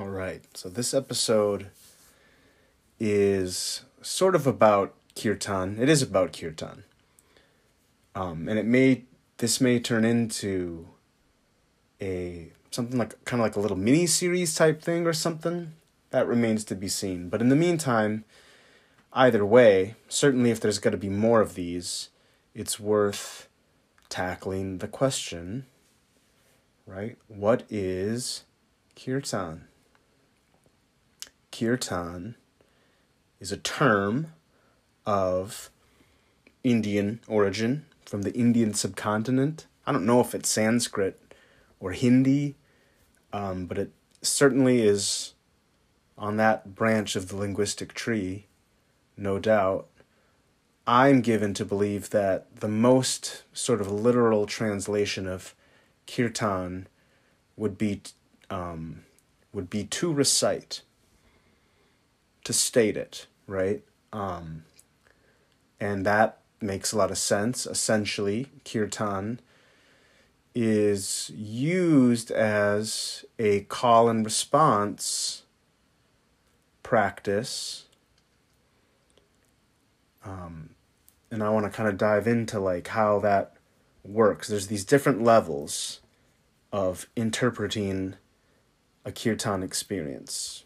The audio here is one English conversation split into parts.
All right. So this episode is sort of about kirtan. It is about kirtan. Um, and it may this may turn into a something like kind of like a little mini series type thing or something. That remains to be seen. But in the meantime, either way, certainly if there's going to be more of these, it's worth tackling the question, right? What is kirtan? Kirtan is a term of Indian origin from the Indian subcontinent. I don't know if it's Sanskrit or Hindi, um, but it certainly is on that branch of the linguistic tree, no doubt. I'm given to believe that the most sort of literal translation of kirtan would be um, would be to recite, to state it, right? Um, and that makes a lot of sense. Essentially, kirtan is used as a call and response practice. Um, and I want to kind of dive into like how that works. There's these different levels of interpreting a kirtan experience.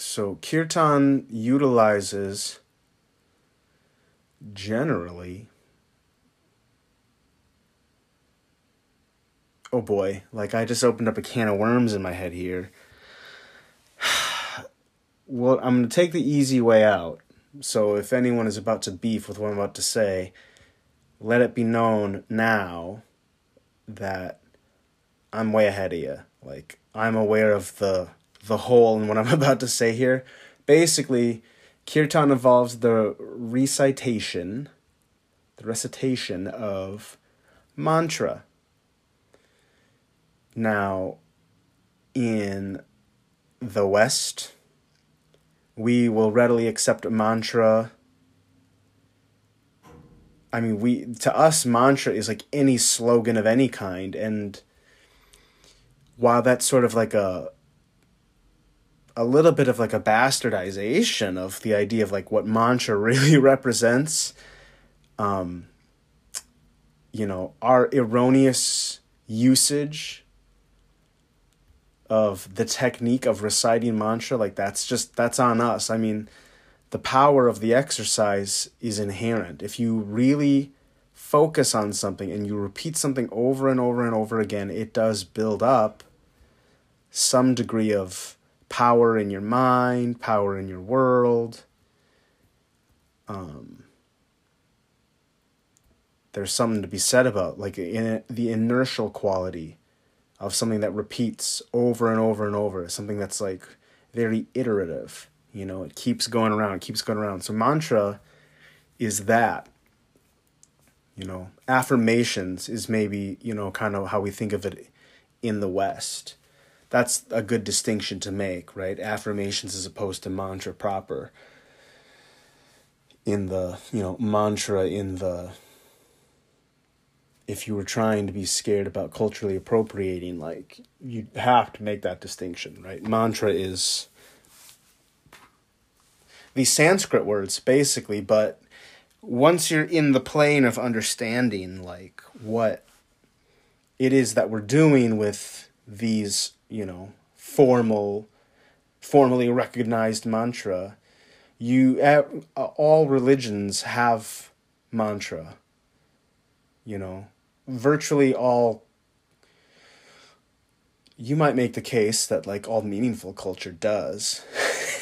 So, kirtan utilizes generally. Oh boy, like I just opened up a can of worms in my head here. well, I'm going to take the easy way out. So, if anyone is about to beef with what I'm about to say, let it be known now that I'm way ahead of you. Like, I'm aware of the the whole and what I'm about to say here. Basically, kirtan involves the recitation, the recitation of mantra. Now, in the West, we will readily accept mantra. I mean, we to us mantra is like any slogan of any kind, and while that's sort of like a a little bit of like a bastardization of the idea of like what mantra really represents um you know our erroneous usage of the technique of reciting mantra. Like that's just that's on us. I mean the power of the exercise is inherent. If you really focus on something and you repeat something over and over and over again it does build up some degree of power in your mind, power in your world. Um, there's something to be said about like in the inertial quality of something that repeats over and over and over, something that's like very iterative. You know, it keeps going around, it keeps going around. So mantra is that. You know, affirmations is maybe, you know, kind of how we think of it in the West that's a good distinction to make, right? Affirmations as opposed to mantra proper. In the, you know, mantra in the if you were trying to be scared about culturally appropriating, like you have to make that distinction, right? Mantra is these Sanskrit words basically, but once you're in the plane of understanding like what it is that we're doing with these you know, formal, formally recognized mantra. You all religions have mantra. You know, virtually all. You might make the case that like all meaningful culture does.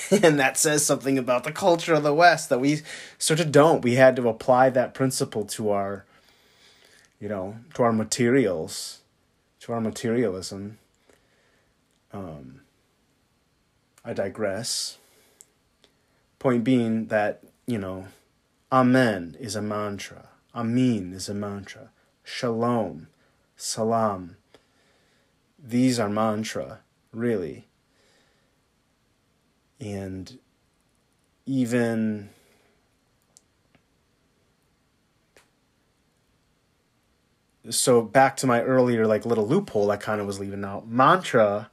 and that says something about the culture of the West that we sort of don't. We had to apply that principle to our, you know, to our materials, to our materialism. Um, I digress. Point being that, you know, Amen is a mantra. Amin is a mantra. Shalom, Salam. These are mantra, really. And even so back to my earlier like little loophole I kind of was leaving out. Mantra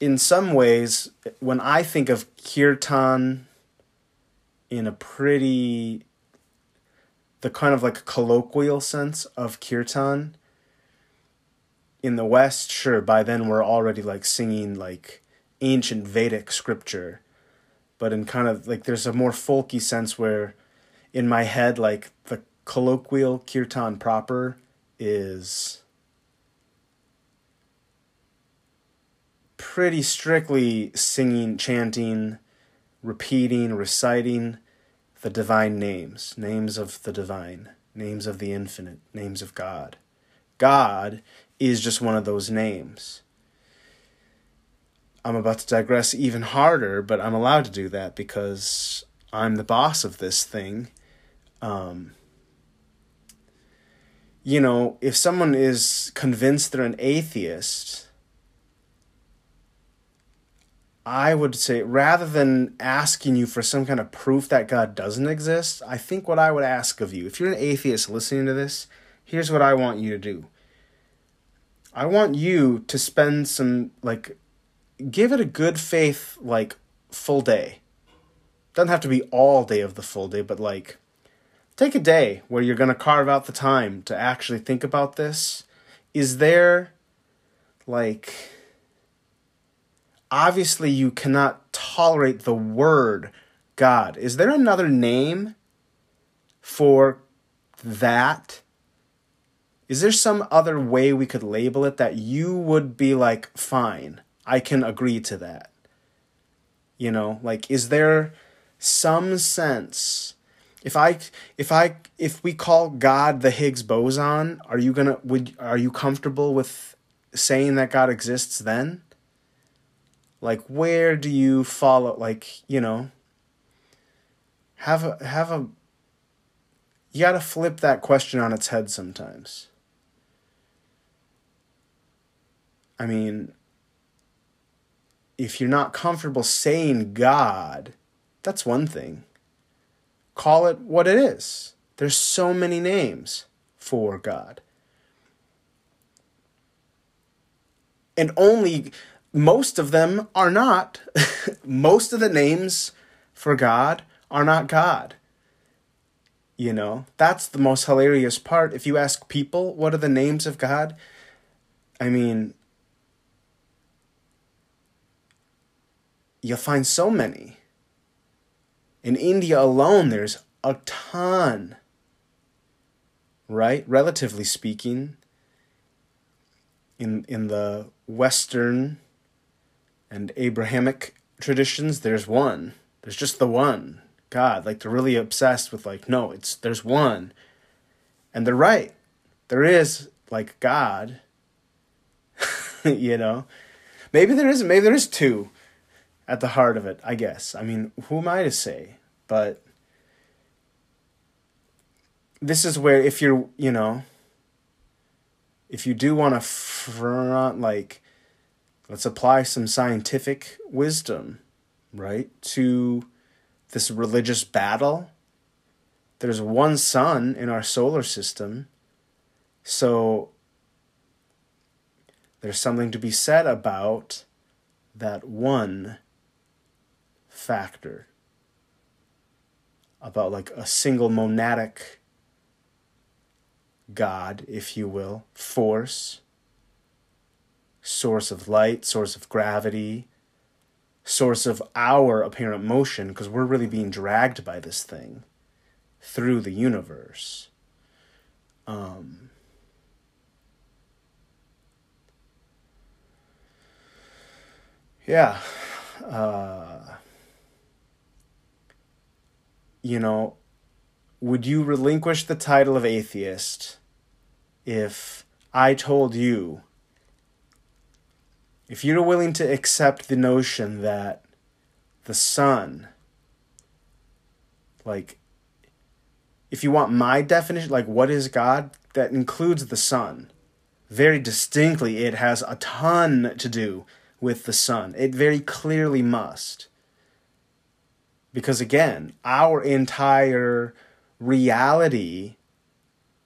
in some ways when I think of kirtan in a pretty the kind of like colloquial sense of kirtan in the west sure by then we're already like singing like ancient vedic scripture. But in kind of like there's a more folky sense where in my head like the colloquial kirtan proper is pretty strictly singing chanting repeating reciting the divine names names of the divine names of the infinite names of god god is just one of those names I'm about to digress even harder, but I'm allowed to do that because I'm the boss of this thing. Um, you know, if someone is convinced they're an atheist, I would say rather than asking you for some kind of proof that God doesn't exist, I think what I would ask of you, if you're an atheist listening to this, here's what I want you to do. I want you to spend some like give it a good faith like full day. Doesn't have to be all day of the full day, but like take a day where you're going to carve out the time to actually think about this. Is there like obviously you cannot tolerate the word God. Is there another name for that? Is there some other way we could label it that you would be like, fine? I can agree to that. You know, like is there some sense if I if I if we call God the Higgs boson, are you to would are you comfortable with saying that God exists then? Like where do you follow like, you know, have a have a you got to flip that question on its head sometimes. I mean, if you're not comfortable saying God, that's one thing. Call it what it is. There's so many names for God. And only most of them are not. most of the names for God are not God. You know, that's the most hilarious part. If you ask people, what are the names of God? I mean, you'll find so many. In India alone, there's a ton, right? Relatively speaking, in, in the Western and Abrahamic traditions, there's one. There's just the one God. Like they're really obsessed with like, no, it's there's one. And they're right. There is like God. you know? Maybe there isn't, maybe there is two at the heart of it, I guess. I mean, who am I to say? But this is where if you're, you know, if you do want to front, like, let's apply some scientific wisdom, right, to this religious battle. There's one sun in our solar system. So there's something to be said about that one factor about like a single monadic God, if you will, force, source of light, source of gravity, source of our apparent motion, because we're really being dragged by this thing through the universe. Um, yeah. Uh, you know, would you relinquish the title of atheist if I told you, if you're willing to accept the notion that the sun, like, if you want my definition, like, what is God? That includes the sun. Very distinctly, it has a ton to do with the sun. It very clearly must. Because again, our entire reality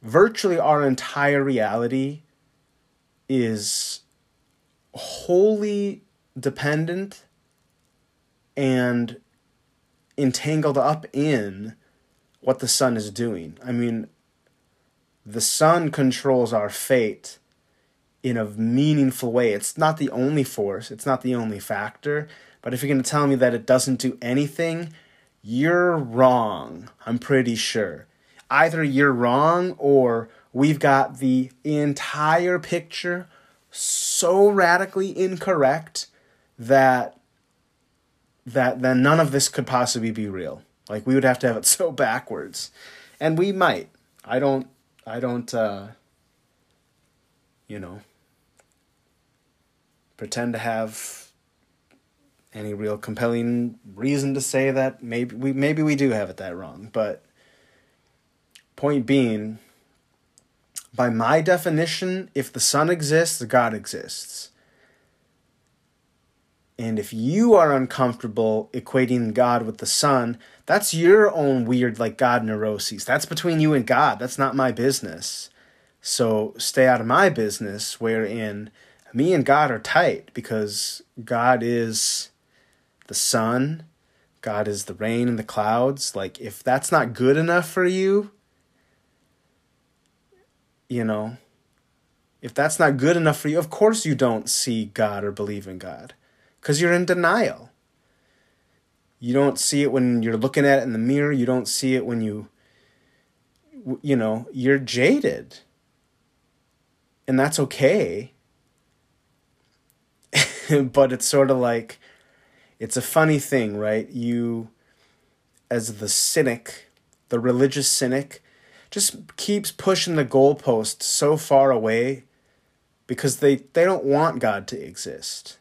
virtually our entire reality is wholly dependent and entangled up in what the sun is doing. I mean, the sun controls our fate in a meaningful way. It's not the only force, it's not the only factor, but if you're going to tell me that it doesn't do anything, you're wrong, I'm pretty sure. Either you're wrong or we've got the entire picture so radically incorrect that that then none of this could possibly be real. Like we would have to have it so backwards. And we might. I don't I don't uh you know pretend to have any real compelling reason to say that maybe we maybe we do have it that wrong, but point being by my definition, if the sun exists, God exists. And if you are uncomfortable equating God with the sun, that's your own weird, like God neuroses. That's between you and God. That's not my business. So stay out of my business, wherein me and God are tight because God is the sun, God is the rain and the clouds. Like, if that's not good enough for you, you know, if that's not good enough for you, of course you don't see God or believe in God because you're in denial. You don't see it when you're looking at it in the mirror. You don't see it when you, you know, you're jaded. And that's okay. but it's sort of like, it's a funny thing, right? You, as the cynic, the religious cynic, just keeps pushing the goalpost so far away because they, they don't want God to exist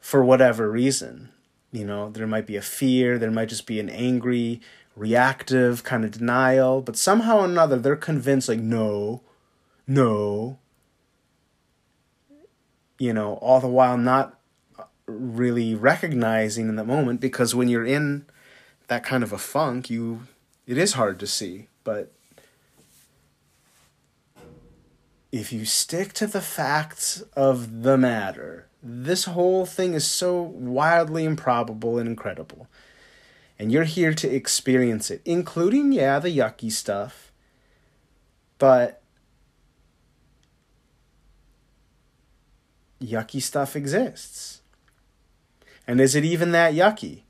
for whatever reason. You know, there might be a fear, there might just be an angry, reactive kind of denial, but somehow or another they're convinced, like, no, no. You know, all the while not really recognizing in the moment because when you're in that kind of a funk, you it is hard to see, but if you stick to the facts of the matter, this whole thing is so wildly improbable and incredible. And you're here to experience it, including, yeah, the yucky stuff. But yucky stuff exists. And is it even that yucky?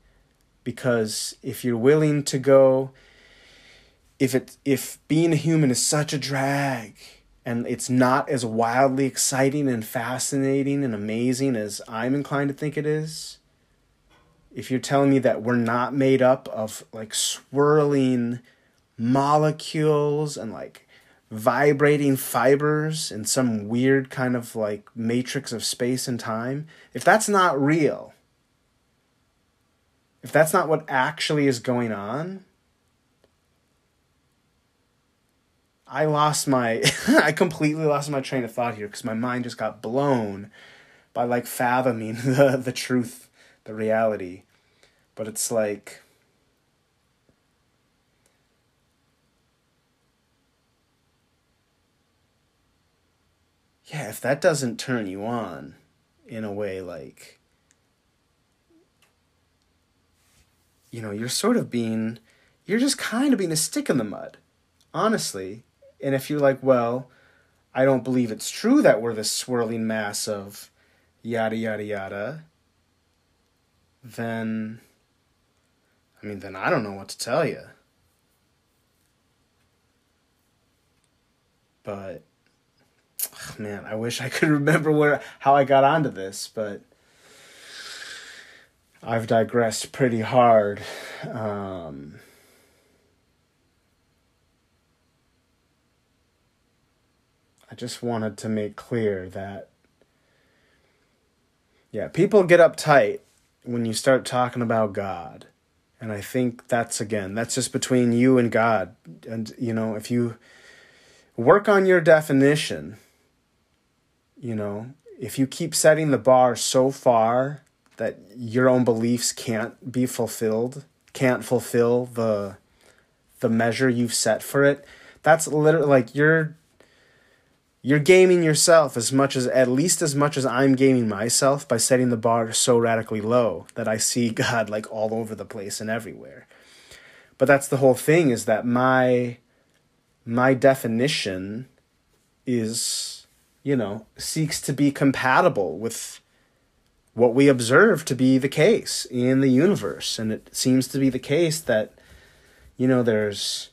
Because if you're willing to go, if it if being a human is such a drag, and it's not as wildly exciting and fascinating and amazing as I'm inclined to think it is, if you're telling me that we're not made up of like swirling molecules and like vibrating fibers in some weird kind of like matrix of space and time, if that's not real, if that's not what actually is going on, I lost my I completely lost my train of thought here because my mind just got blown by like fathoming the the truth, the reality. But it's like Yeah, if that doesn't turn you on in a way like you know, you're sort of being you're just kind of being a stick in the mud. Honestly, and if you're like, well, I don't believe it's true that we're this swirling mass of yada yada yada, then I mean, then I don't know what to tell you. But man, I wish I could remember where how I got onto this, but I've digressed pretty hard. Um, I just wanted to make clear that, yeah, people get uptight when you start talking about God. And I think that's, again, that's just between you and God. And, you know, if you work on your definition, you know, if you keep setting the bar so far that your own beliefs can't be fulfilled, can't fulfill the the measure you've set for it, That's literally like you're you're gaming yourself as much as at least as much as I'm gaming myself by setting the bar so radically low that I see God like all over the place and everywhere. But that's the whole thing is that my my definition is you know seeks to be compatible with what we observe to be the case in the universe and it seems to be the case that you know there's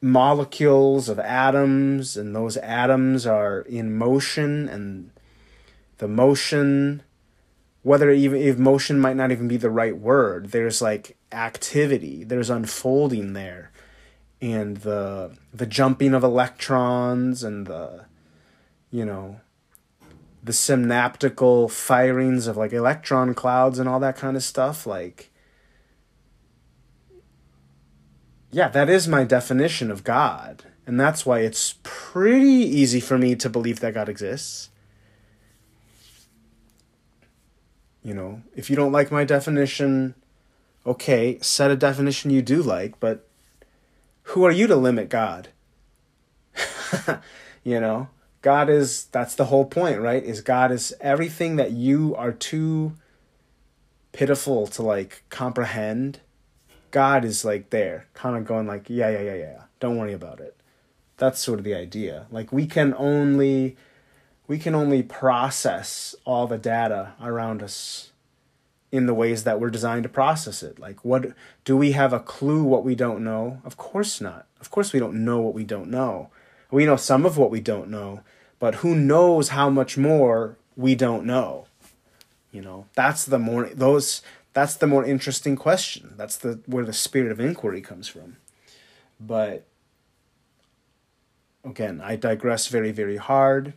molecules of atoms and those atoms are in motion and the motion whether even if motion might not even be the right word there's like activity there's unfolding there. And the the jumping of electrons and the you know the synaptical firings of like electron clouds and all that kind of stuff like yeah, that is my definition of God. And that's why it's pretty easy for me to believe that God exists. You know, if you don't like my definition, okay, set a definition you do like, but who are you to limit God? you know, God is that's the whole point, right? Is God is everything that you are too pitiful to like comprehend God is like there, kind of going like, yeah, yeah, yeah, yeah, don't worry about it. That's sort of the idea. Like we can only we can only process all the data around us in the ways that we're designed to process it. Like what do we have a clue what we don't know? Of course not. Of course we don't know what we don't know. We know some of what we don't know, but who knows how much more we don't know? You know, that's the more those that's the more interesting question. That's the where the spirit of inquiry comes from. But again, I digress very, very hard.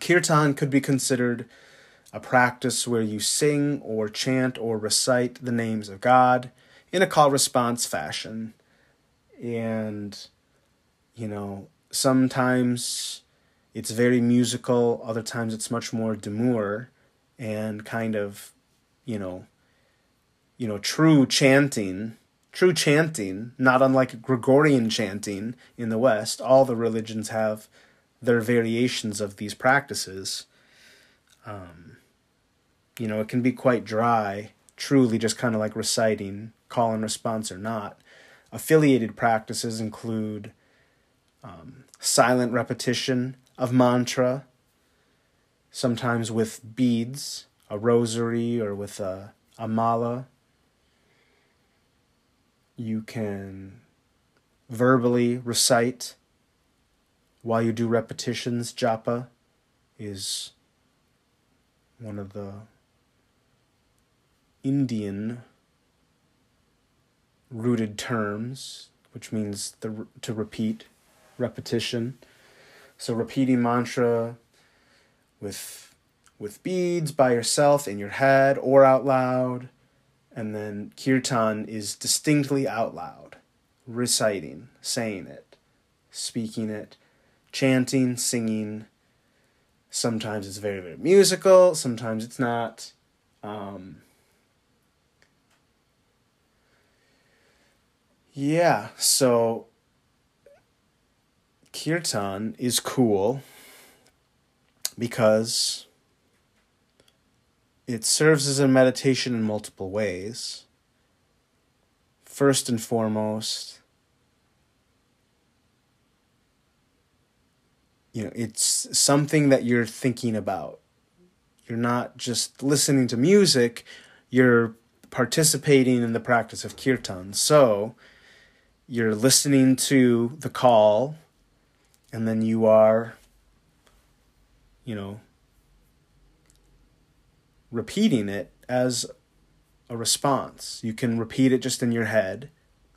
Kirtan could be considered a practice where you sing or chant or recite the names of God in a call response fashion. And, you know, sometimes it's very musical, other times it's much more demure and kind of you know, you know, true chanting, true chanting, not unlike Gregorian chanting in the West. All the religions have their variations of these practices. Um, you know, it can be quite dry, truly just kind of like reciting, call and response or not. Affiliated practices include um, silent repetition of mantra, sometimes with beads, a rosary or with a, a mala. You can verbally recite while you do repetitions. Japa is one of the Indian rooted terms, which means the, to repeat, repetition. So repeating mantra with with beads by yourself in your head or out loud. And then kirtan is distinctly out loud, reciting, saying it, speaking it, chanting, singing. Sometimes it's very, very musical, sometimes it's not. Um, yeah, so kirtan is cool because it serves as a meditation in multiple ways. First and foremost, you know, it's something that you're thinking about. You're not just listening to music, you're participating in the practice of kirtan. So, you're listening to the call, and then you are, you know, repeating it as a response. You can repeat it just in your head.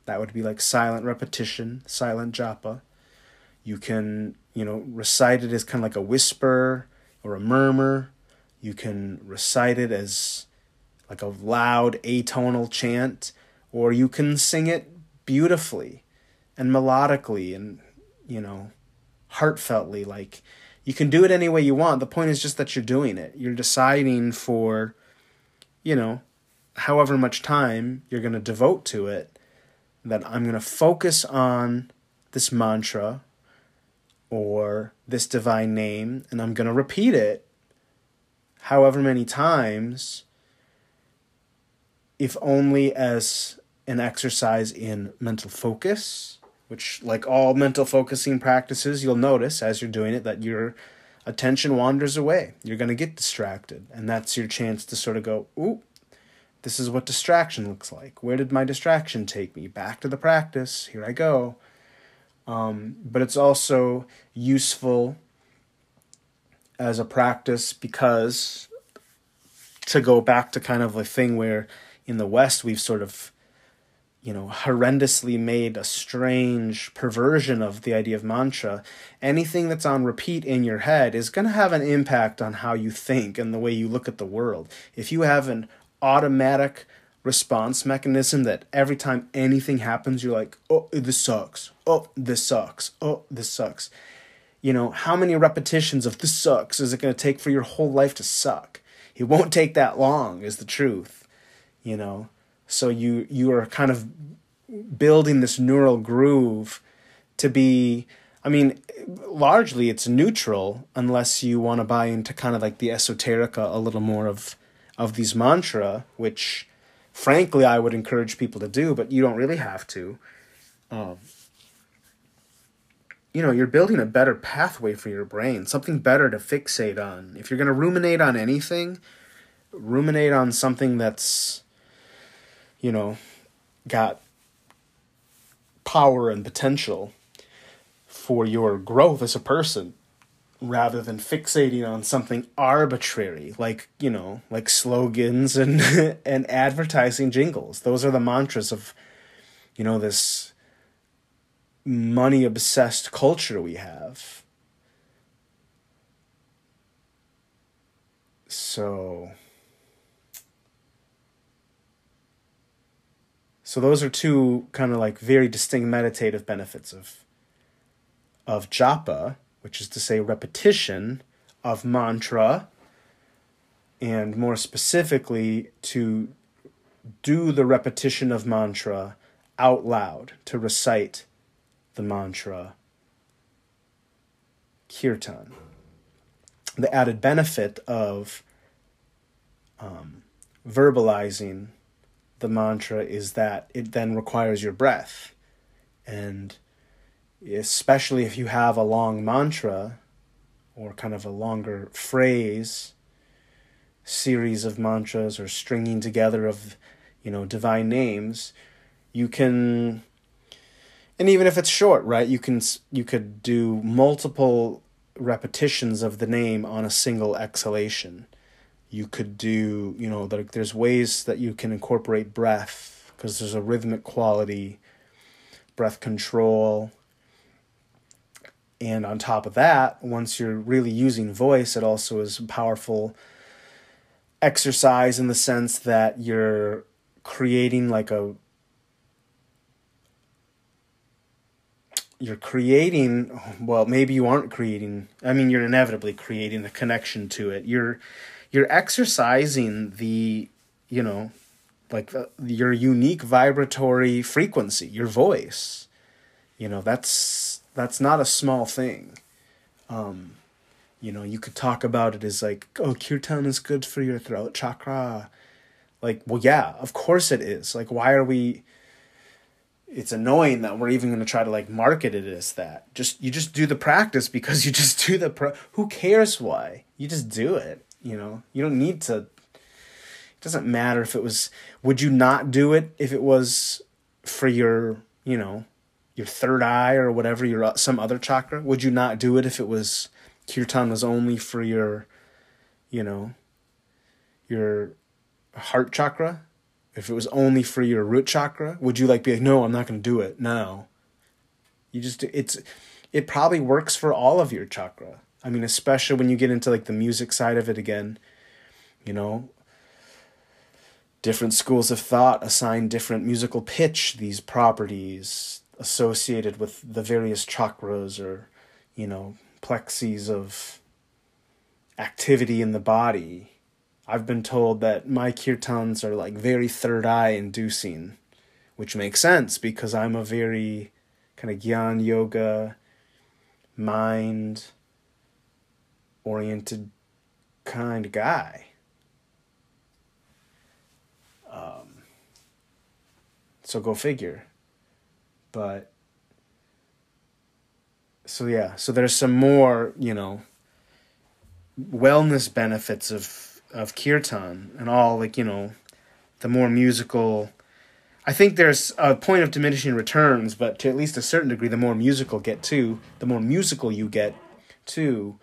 That would be like silent repetition, silent japa. You can, you know, recite it as kind of like a whisper or a murmur. You can recite it as like a loud atonal chant, or you can sing it beautifully and melodically and, you know, heartfeltly. Like you can do it any way you want. The point is just that you're doing it. You're deciding for, you know, however much time you're going to devote to it, that I'm going to focus on this mantra or this divine name and I'm going to repeat it however many times, if only as an exercise in mental focus, which, like all mental focusing practices, you'll notice as you're doing it that your attention wanders away. You're going to get distracted. And that's your chance to sort of go, ooh, this is what distraction looks like. Where did my distraction take me? Back to the practice. Here I go. Um, but it's also useful as a practice because to go back to kind of a thing where in the West we've sort of you know horrendously made a strange perversion of the idea of mantra anything that's on repeat in your head is going to have an impact on how you think and the way you look at the world. If you have an automatic response mechanism that every time anything happens you're like oh this sucks. Oh this sucks. Oh this sucks. You know how many repetitions of this sucks. Is it going to take for your whole life to suck? It won't take that long is the truth you know so you you are kind of building this neural groove to be I mean, largely it's neutral unless you want to buy into kind of like the esoterica a little more of of these mantra, which frankly I would encourage people to do, but you don't really have to. Um, you know, you're building a better pathway for your brain, something better to fixate on. If you're going to ruminate on anything, ruminate on something that's, you know, got power and potential for your growth as a person rather than fixating on something arbitrary like you know like slogans and and advertising jingles. Those are the mantras of you know this money obsessed culture we have. So so those are two kind of like very distinct meditative benefits of of japa which is to say repetition of mantra, and more specifically, to do the repetition of mantra out loud, to recite the mantra kirtan. The added benefit of um, verbalizing the mantra is that it then requires your breath. And especially if you have a long mantra or kind of a longer phrase series of mantras or stringing together of you know divine names you can and even if it's short right you can you could do multiple repetitions of the name on a single exhalation you could do you know like there's ways that you can incorporate breath because there's a rhythmic quality breath control. And on top of that, once you're really using voice, it also is a powerful exercise in the sense that you're creating like a you're creating well maybe you aren't creating i mean you're inevitably creating a connection to it. You're you're exercising the you know like the, your unique vibratory frequency your voice you know that's that's not a small thing. Um, you know, you could talk about it as like, oh, kirtan is good for your throat chakra. Like, well, yeah, of course it is. Like, why are we? It's annoying that we're even going to try to like market it as that. Just you just do the practice because you just do the pro. Who cares why? You just do it. You know, you don't need to. It doesn't matter if it was. Would you not do it if it was for your, you know, your third eye or whatever your uh, some other chakra would you not do it if it was kirtan was only for your you know your heart chakra if it was only for your root chakra would you like be like no i'm not going to do it no you just it's it probably works for all of your chakra i mean especially when you get into like the music side of it again you know different schools of thought assign different musical pitch these properties associated with the various chakras or, you know, plexes of activity in the body. I've been told that my kirtans are like very third eye inducing, which makes sense because I'm a very kind of gyan yoga, mind oriented kind of guy. Um, so go figure. But so yeah, so there's some more, you know, wellness benefits of of kirtan and all like, you know, the more musical I think there's a point of diminishing returns, but to at least a certain degree, the more musical get too, the more musical you get too,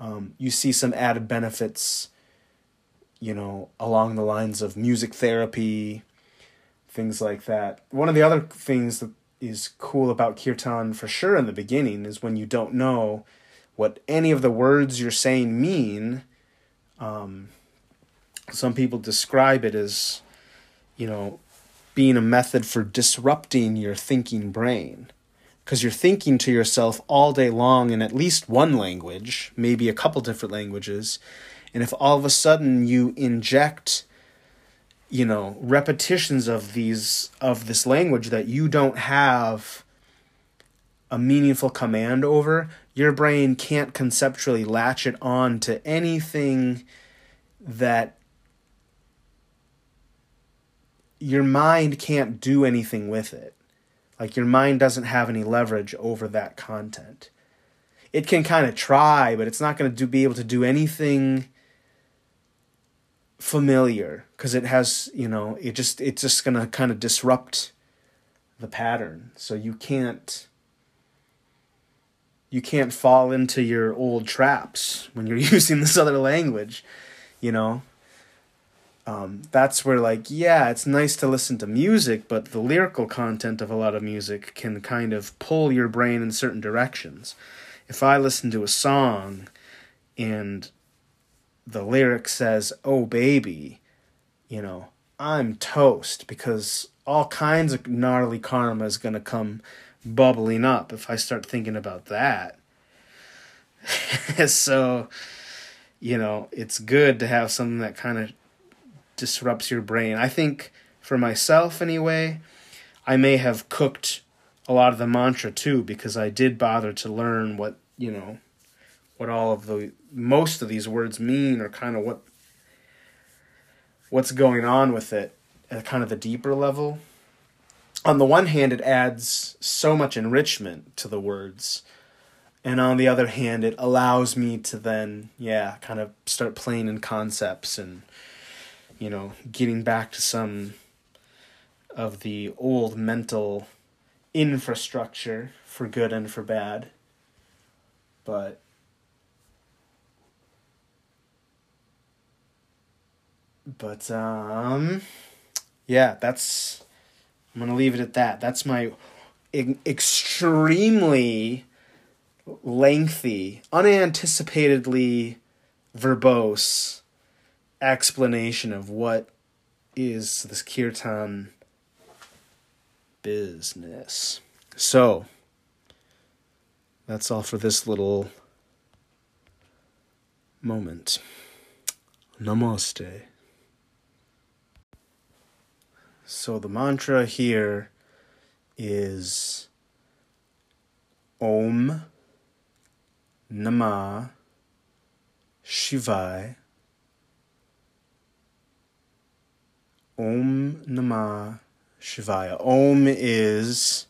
um, you see some added benefits, you know, along the lines of music therapy, things like that. One of the other things that is cool about kirtan for sure in the beginning is when you don't know what any of the words you're saying mean. Um, some people describe it as, you know, being a method for disrupting your thinking brain. Because you're thinking to yourself all day long in at least one language, maybe a couple different languages. And if all of a sudden you inject you know repetitions of these of this language that you don't have a meaningful command over your brain can't conceptually latch it on to anything that your mind can't do anything with it like your mind doesn't have any leverage over that content. It can kind of try but it's not going to be able to do anything familiar because it has you know it just it's just gonna kind of disrupt the pattern. So you can't you can't fall into your old traps when you're using this other language you know um, that's where like yeah it's nice to listen to music but the lyrical content of a lot of music can kind of pull your brain in certain directions if i listen to a song and the lyric says, "Oh baby," you know, I'm toast because all kinds of gnarly karma is going to come bubbling up if I start thinking about that. so, you know, it's good to have something that kind of disrupts your brain. I think for myself anyway, I may have cooked a lot of the mantra too because I did bother to learn what, you know, what all of the most of these words mean or kind of what what's going on with it at kind of the deeper level. On the one hand, it adds so much enrichment to the words. And on the other hand, it allows me to then, yeah, kind of start playing in concepts and, you know, getting back to some of the old mental infrastructure for good and for bad. But But um, yeah, that's. I'm gonna leave it at that. That's my extremely lengthy, unanticipatedly verbose explanation of what is this kirtan business. So, that's all for this little moment. Namaste. So the mantra here is Om Namah Shivaya. Om Namah Shivaya. Om is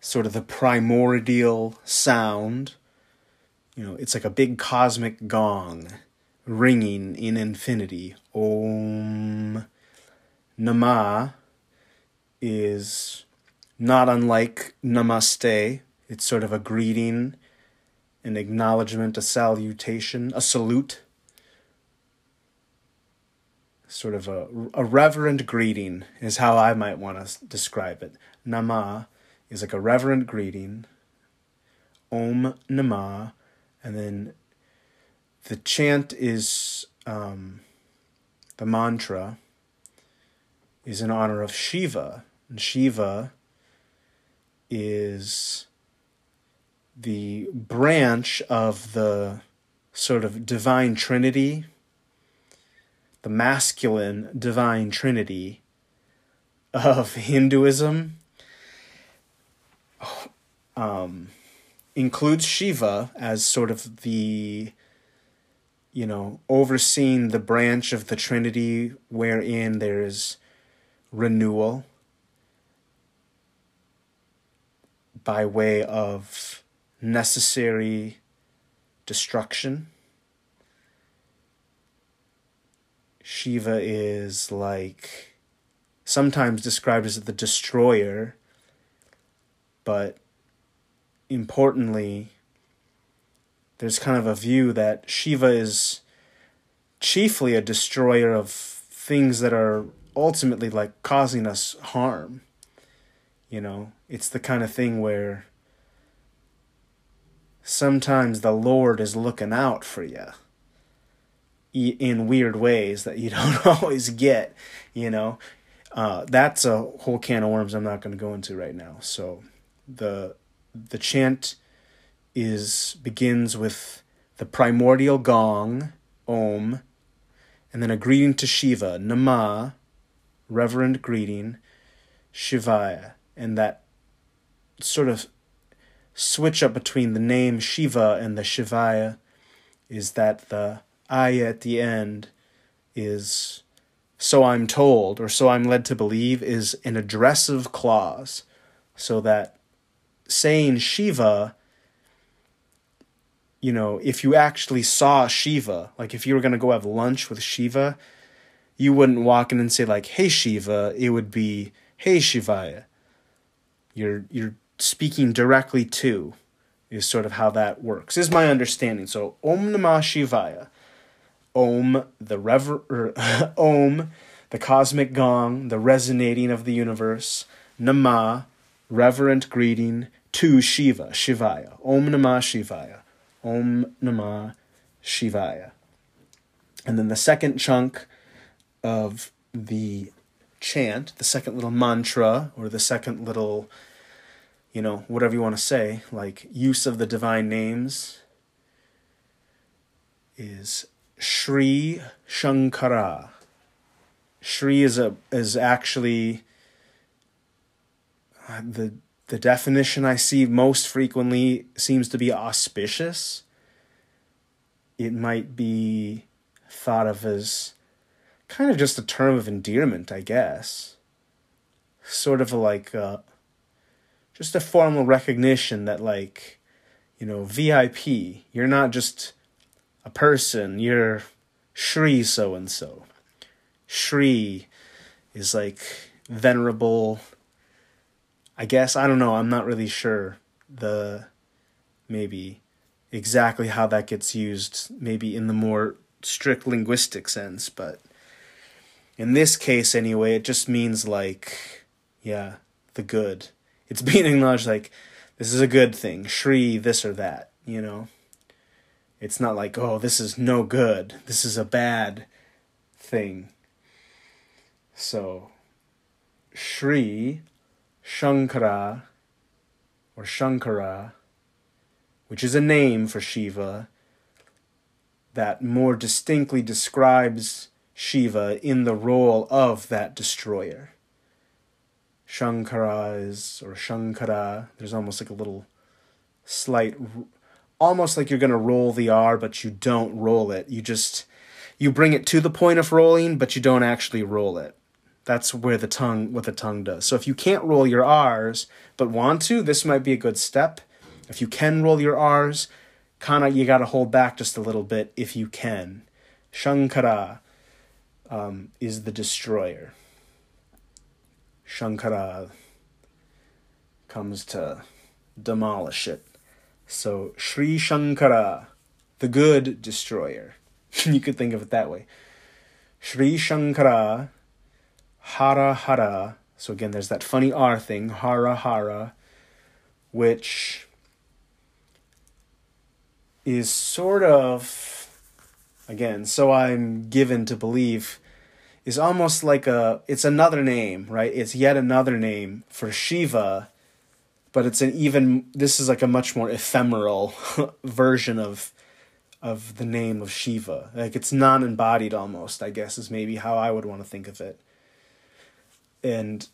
sort of the primordial sound. You know, it's like a big cosmic gong ringing in infinity. Om Namah is not unlike namaste. It's sort of a greeting, an acknowledgement, a salutation, a salute. Sort of a, a reverent greeting is how I might want to describe it. Nama is like a reverent greeting. Om Nama, and then the chant is um, the mantra is in honor of Shiva. And Shiva is the branch of the sort of divine trinity, the masculine divine trinity of Hinduism. um, includes Shiva as sort of the, you know, overseeing the branch of the Trinity wherein there is renewal by way of necessary destruction. Shiva is like sometimes described as the destroyer, but importantly, there's kind of a view that Shiva is chiefly a destroyer of things that are ultimately like causing us harm. You know, it's the kind of thing where sometimes the Lord is looking out for you in weird ways that you don't always get, you know. Uh, that's a whole can of worms I'm not going to go into right now. So the the chant is begins with the primordial gong, Om, and then a greeting to Shiva, Nama, reverent greeting, Shivaya, and that sort of switch up between the name Shiva and the Shivaya is that the I at the end is so I'm told or so I'm led to believe is an addressive clause. So that saying Shiva you know if you actually saw Shiva like if you were going to go have lunch with Shiva you wouldn't walk in and say like hey Shiva it would be hey Shivaya. You're you're speaking directly to is sort of how that works is my understanding. So om namah shivaya om the rever er, om the cosmic gong the resonating of the universe namah reverent greeting to shiva shivaya. Om namah shivaya. Om namah shivaya. And then the second chunk of the chant the second little mantra or the second little you know, whatever you want to say, like use of the divine names is Sri Shankara. Sri is a is actually uh, the the definition I see most frequently seems to be auspicious. It might be thought of as kind of just a term of endearment, I guess. Sort of like uh, just a formal recognition that like you know vip you're not just a person you're shri so and so shri is like venerable. I guess i don't know i'm not really sure the maybe exactly how that gets used maybe in the more strict linguistic sense but in this case anyway it just means like yeah the good. It's being acknowledged like this is a good thing, Shri this or that, you know. It's not like, oh, this is no good. This is a bad thing. So Shri Shankara or Shankara, which is a name for Shiva that more distinctly describes Shiva in the role of that destroyer. Shankara is, or Shankara, there's almost like a little slight, almost like you're going to roll the R, but you don't roll it. You just, you bring it to the point of rolling, but you don't actually roll it. That's where the tongue, what the tongue does. So if you can't roll your R's, but want to, this might be a good step. If you can roll your R's, kind of you got to hold back just a little bit if you can. Shankara um, is the destroyer. Shankara comes to demolish it. So Sri Shankara, the good destroyer. you could think of it that way. Sri Shankara, Hara Hara. So again, there's that funny R thing, Hara Hara, which is sort of, again, so I'm given to believe is almost like a it's another name, right? It's yet another name for Shiva, but it's an even this is like a much more ephemeral version of of the name of Shiva. Like it's non-embodied almost, I guess is maybe how I would want to think of it. And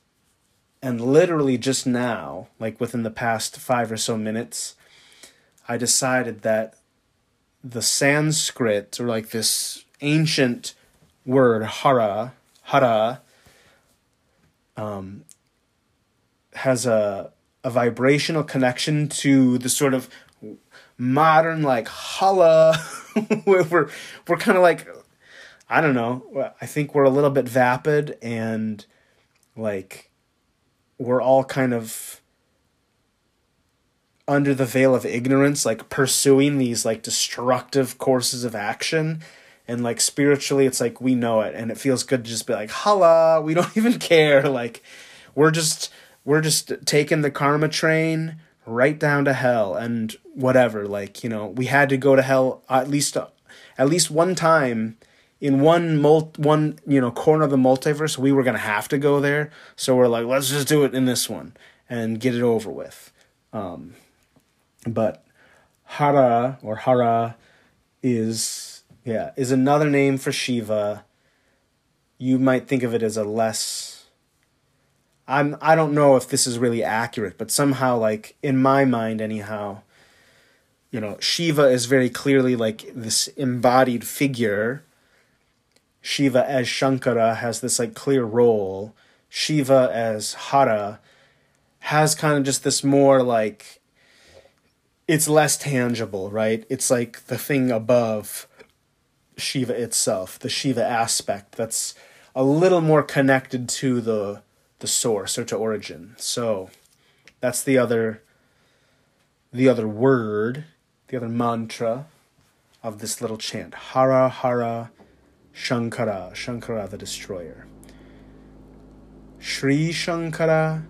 And literally just now, like within the past five or so minutes, I decided that the Sanskrit, or like this ancient word, hara, hara, um, has a, a vibrational connection to the sort of modern, like, hala, where we're, we're kind of like, I don't know, I think we're a little bit vapid and like we're all kind of under the veil of ignorance, like pursuing these like destructive courses of action. And like spiritually, it's like we know it, and it feels good to just be like, "Holla!" We don't even care. Like, we're just we're just taking the karma train right down to hell, and whatever. Like, you know, we had to go to hell at least at least one time in one mul- one you know corner of the multiverse. We were gonna have to go there, so we're like, let's just do it in this one and get it over with. Um, but Hara or Hara is yeah is another name for Shiva. You might think of it as a less. I'm I don't know if this is really accurate, but somehow like in my mind anyhow, you know Shiva is very clearly like this embodied figure. Shiva as Shankara has this like clear role. Shiva as Hara has kind of just this more like it's less tangible, right? It's like the thing above Shiva itself, the Shiva aspect that's a little more connected to the the source or to origin. So that's the other the other word, the other mantra of this little chant. Hara Hara Shankara, Shankara the destroyer. Sri Shankara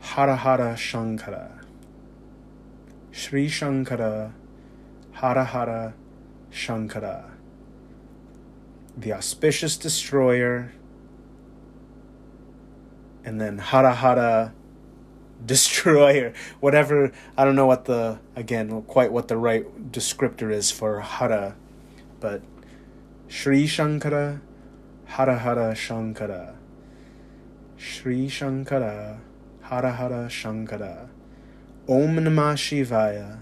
Hara Hara Shankara. Sri Shankara, Hara Hara Shankara, the auspicious destroyer, and then Hara Hara destroyer, whatever, I don't know what the, again, quite what the right descriptor is for Hara, but Sri Shankara, Hara Hara Shankara, Sri Shankara, Hara Hara Shankara. Om Namah Shivaya.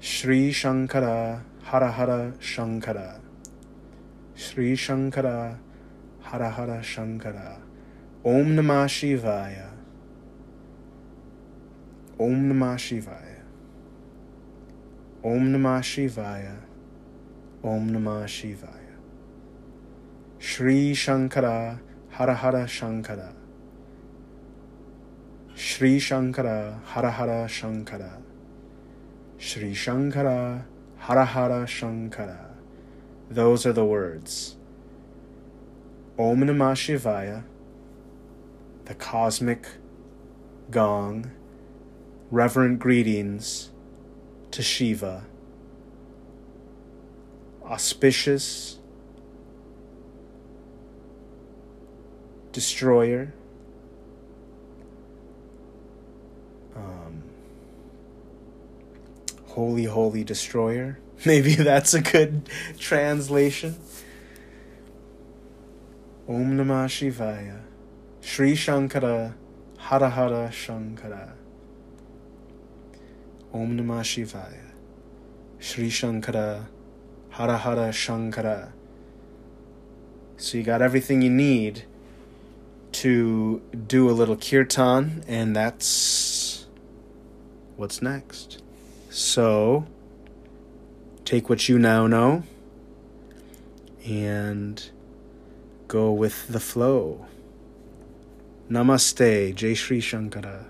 Sri Shankara Hara Hara Shankara. Sri Shankara Hara Hara Shankara. Om Namah Shivaya. Om Namah Shivaya. Om Namah Shivaya. Om Namah Shivaya. Sri Shankara Hara Hara Shankara. Sri Shankara Hara Hara Shankara Sri Shankara Hara Hara Shankara Those are the words. Om Namah Shivaya, the cosmic gong, reverent greetings to Shiva, auspicious destroyer um, Holy, Holy Destroyer. Maybe that's a good translation. Om Namah Shivaya. Sri Shankara Hara Hara Shankara. Om Namah Shivaya. Sri Shankara Hara Hara Shankara. So you got everything you need to do a little kirtan, and that's what's next. So, take what you now know and go with the flow. Namaste, Jai Sri Shankara.